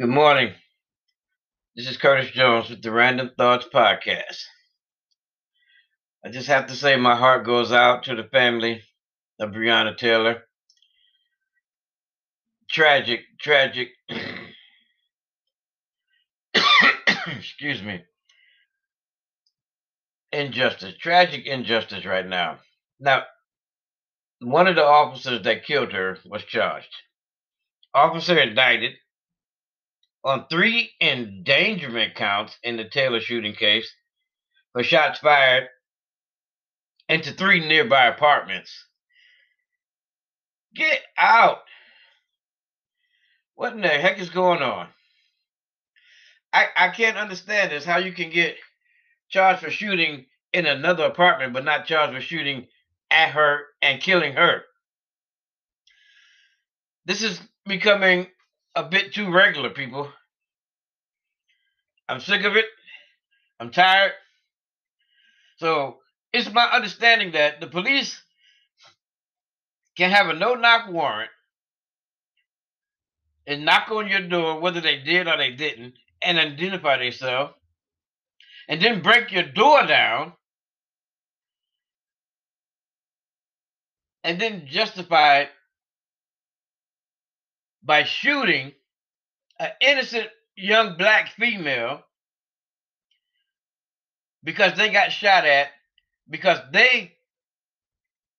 Good morning. This is Curtis Jones with the Random Thoughts Podcast. I just have to say my heart goes out to the family of Breonna Taylor. Tragic, tragic. Excuse me. Injustice, tragic injustice right now. Now, one of the officers that killed her was charged. Officer indicted on three endangerment counts in the Taylor shooting case for shots fired into three nearby apartments. Get out! What in the heck is going on? I, I can't understand this. How you can get charged for shooting in another apartment, but not charged for shooting at her and killing her. This is becoming a bit too regular, people. I'm sick of it. I'm tired. So it's my understanding that the police can have a no knock warrant and knock on your door, whether they did or they didn't, and identify themselves, and then break your door down, and then justify it by shooting an innocent young black female because they got shot at because they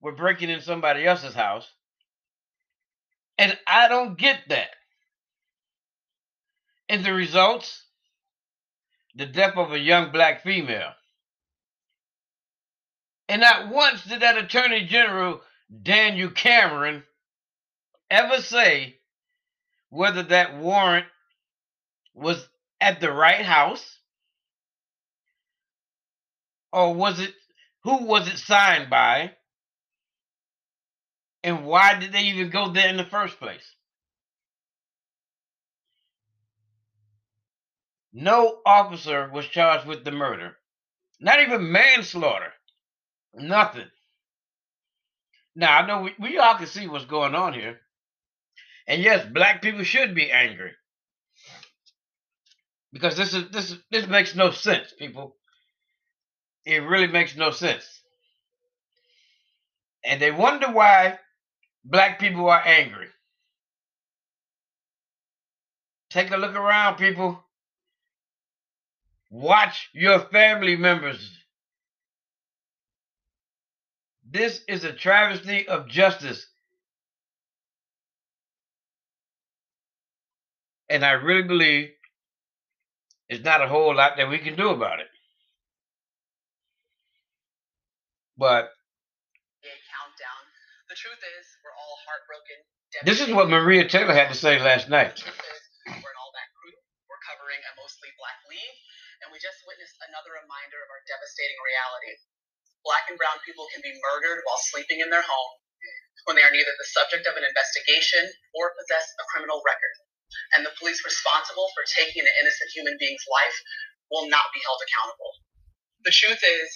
were breaking in somebody else's house. And I don't get that. And the results the death of a young black female. And not once did that Attorney General, Daniel Cameron, ever say whether that warrant was at the right house or was it who was it signed by and why did they even go there in the first place? No officer was charged with the murder. Not even manslaughter. Nothing. Now i know we, we all can see what's going on here and yes black people should be angry because this is this this makes no sense, people. It really makes no sense. And they wonder why black people are angry. Take a look around, people. Watch your family members. This is a travesty of justice. And I really believe there's not a whole lot that we can do about it. But countdown. The truth is, we're all heartbroken. This is what Maria Taylor had to say last night. we're in all that group. We're covering a mostly black leave, and we just witnessed another reminder of our devastating reality. Black and brown people can be murdered while sleeping in their home when they are neither the subject of an investigation or possess a criminal record and the police responsible for taking an innocent human being's life will not be held accountable. The truth is,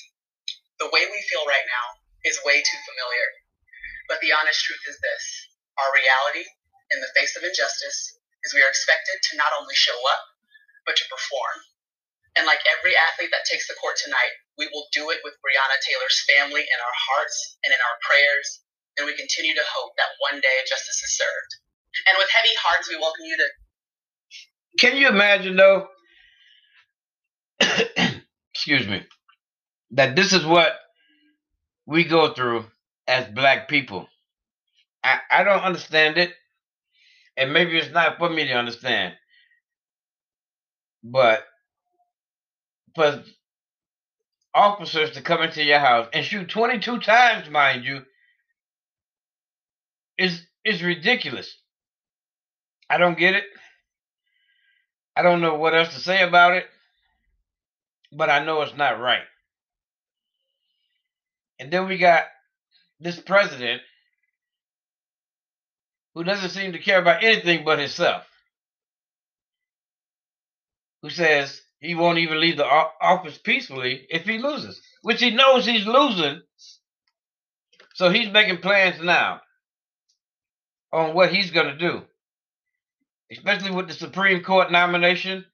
the way we feel right now is way too familiar. But the honest truth is this our reality in the face of injustice is we are expected to not only show up, but to perform. And like every athlete that takes the court tonight, we will do it with Breonna Taylor's family in our hearts and in our prayers. And we continue to hope that one day justice is served. And with heavy hearts, we welcome you to. Can you imagine, though? Excuse me. That this is what we go through as black people. I, I don't understand it. And maybe it's not for me to understand. But for officers to come into your house and shoot 22 times, mind you, is is ridiculous. I don't get it. I don't know what else to say about it, but I know it's not right. And then we got this president who doesn't seem to care about anything but himself, who says he won't even leave the office peacefully if he loses, which he knows he's losing. So he's making plans now on what he's going to do. Especially with the Supreme Court nomination.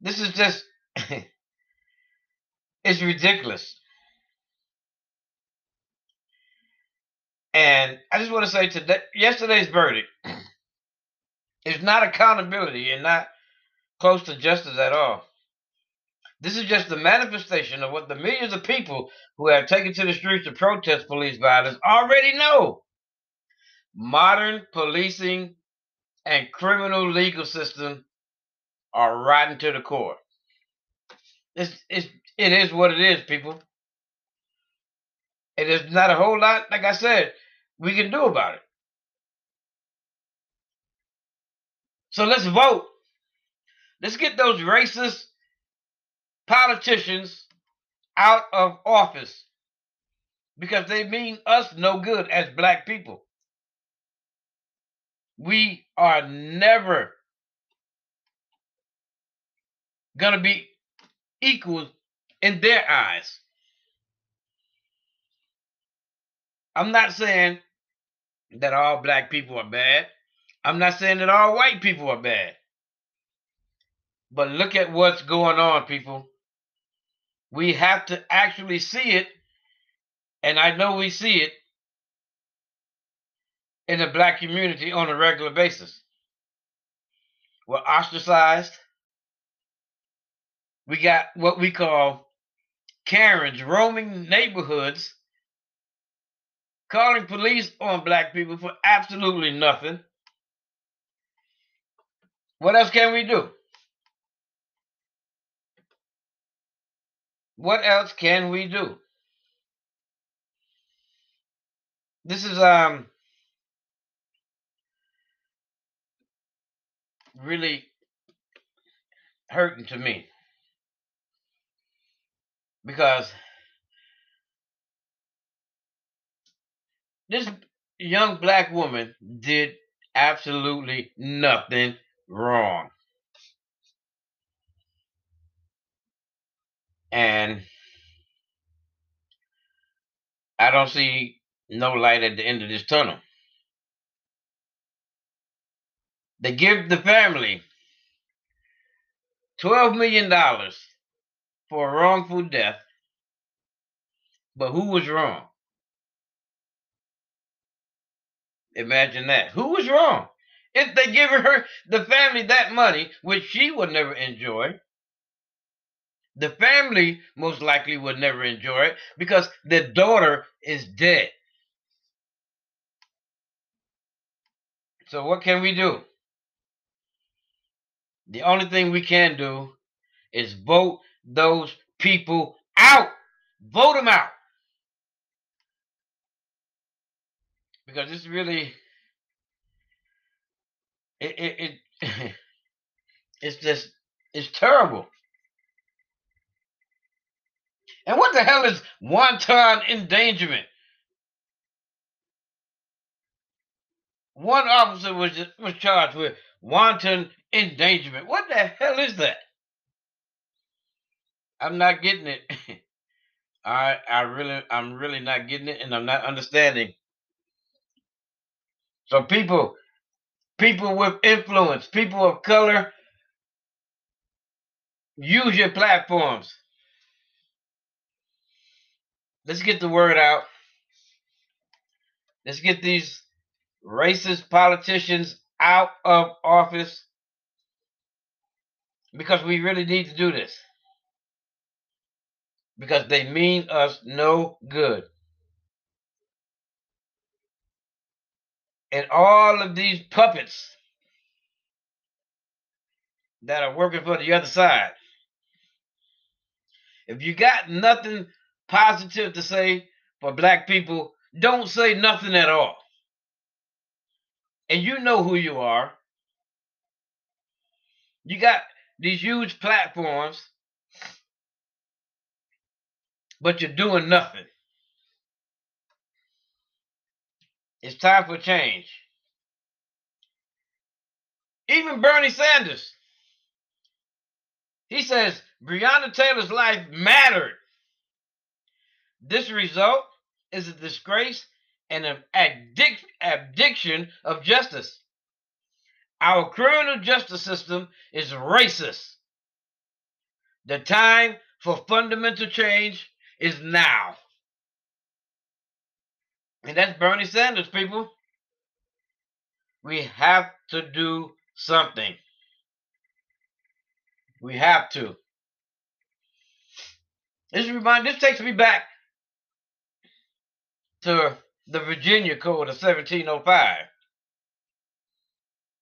This is just, it's ridiculous. And I just want to say today, yesterday's verdict is not accountability and not close to justice at all. This is just the manifestation of what the millions of people who have taken to the streets to protest police violence already know. Modern policing and criminal legal system are rotten to the core. It's, it's, it is what it is, people. It is not a whole lot, like I said, we can do about it. So let's vote. Let's get those racist politicians out of office because they mean us no good as black people. We are never going to be equal in their eyes. I'm not saying that all black people are bad. I'm not saying that all white people are bad. But look at what's going on, people. We have to actually see it, and I know we see it in the black community on a regular basis. We're ostracized. We got what we call Karens roaming neighborhoods, calling police on black people for absolutely nothing. What else can we do? What else can we do? This is um really hurting to me because this young black woman did absolutely nothing wrong. And I don't see no light at the end of this tunnel. They give the family $12 million for a wrongful death. But who was wrong? Imagine that. Who was wrong? If they give her the family that money, which she would never enjoy, the family most likely would never enjoy it because the daughter is dead. So what can we do? The only thing we can do is vote those people out. Vote them out. Because it's really it it, it it's just it's terrible. And what the hell is wanton endangerment? One officer was was charged with wanton endangerment. What the hell is that? I'm not getting it. I I really I'm really not getting it and I'm not understanding. So people people with influence, people of color use your platforms let's get the word out. Let's get these racist politicians out of office because we really need to do this. Because they mean us no good. And all of these puppets that are working for the other side. If you got nothing positive to say for black people, don't say nothing at all. And you know who you are. You got these huge platforms, but you're doing nothing. It's time for change. Even Bernie Sanders, he says Breonna Taylor's life mattered. This result is a disgrace and an addic- abdiction of justice. Our criminal justice system is racist. The time for fundamental change is now. And that's Bernie Sanders, people. We have to do something. We have to. This remind this takes me back to the Virginia Code of 1705.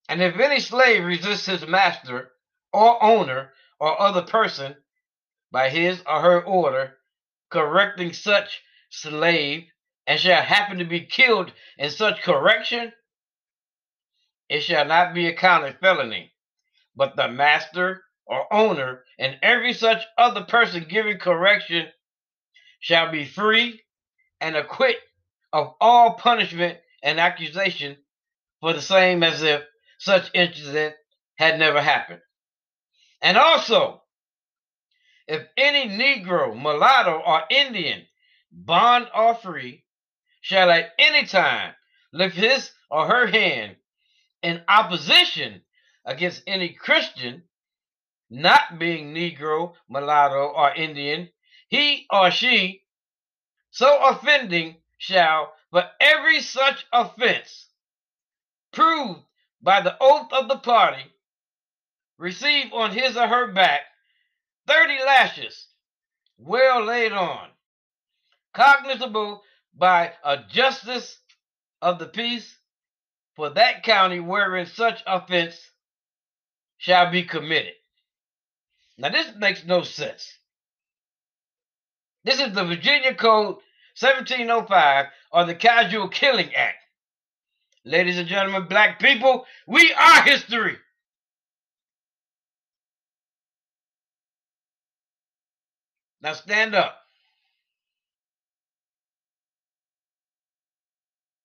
And if any slave resists his master or owner or other person by his or her order, correcting such slave, and shall happen to be killed in such correction, it shall not be accounted felony, but the master or owner and every such other person giving correction shall be free and acquit of all punishment and accusation for the same as if such incident had never happened. And also, if any Negro, mulatto, or Indian, bond or free, shall at any time lift his or her hand in opposition against any Christian, not being Negro, mulatto, or Indian, he or she so offending shall, for every such offense, proved by the oath of the party, receive on his or her back thirty lashes, well laid on, cognizable by a justice of the peace for that county wherein such offense shall be committed. Now, this makes no sense. This is the Virginia Code 1705 or the Casual Killing Act. Ladies and gentlemen, black people, we are history. Now stand up.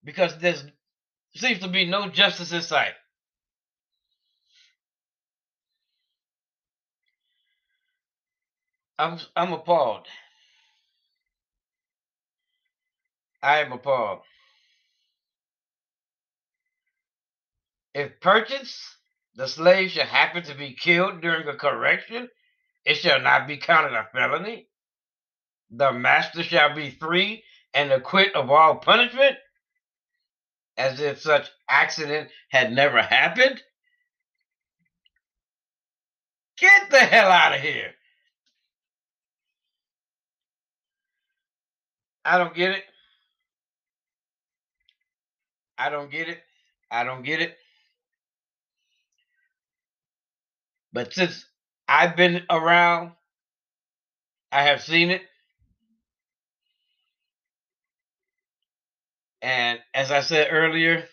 Because there seems to be no justice in sight. I'm I'm appalled. I am appalled. If purchase, the slave shall happen to be killed during a correction, it shall not be counted a felony. The master shall be free and acquit of all punishment, as if such accident had never happened. Get the hell out of here. I don't get it. I don't get it. I don't get it. But since I've been around, I have seen it. And as I said earlier,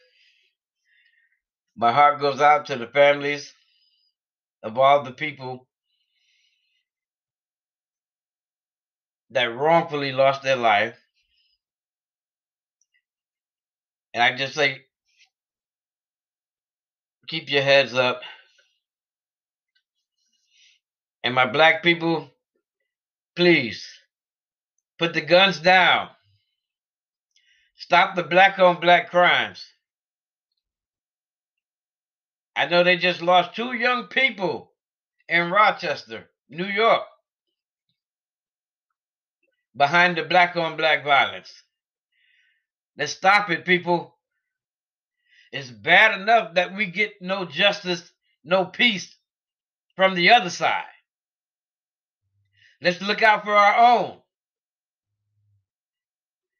my heart goes out to the families of all the people that wrongfully lost their life. And I just say, keep your heads up. And my black people, please put the guns down. Stop the black on black crimes. I know they just lost two young people in Rochester, New York, behind the black on black violence. Let's stop it, people. It's bad enough that we get no justice, no peace from the other side. Let's look out for our own.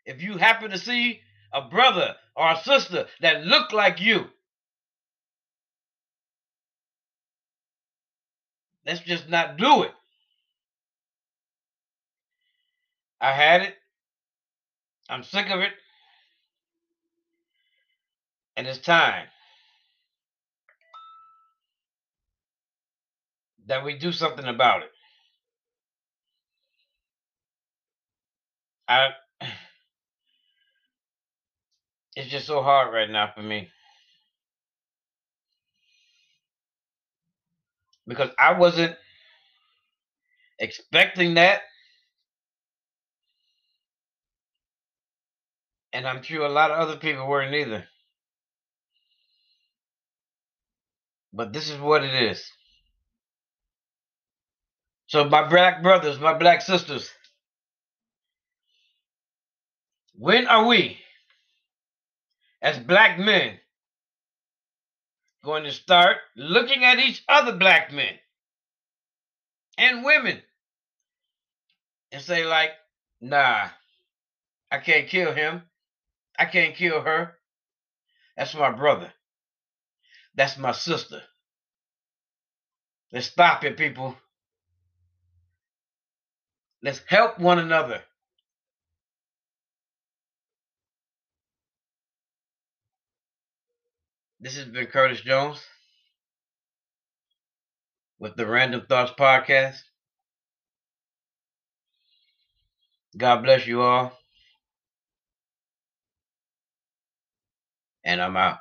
If you happen to see a brother or a sister that look like you, let's just not do it. I had it. I'm sick of it. And it's time that we do something about it. I it's just so hard right now for me. Because I wasn't expecting that. And I'm sure a lot of other people weren't either. But this is what it is. So, my black brothers, my black sisters, when are we, as black men, going to start looking at each other black men and women and say, like, nah, I can't kill him. I can't kill her. That's my brother. That's my sister. Let's stop it, people. Let's help one another. This has been Curtis Jones with the Random Thoughts Podcast. God bless you all. And I'm out.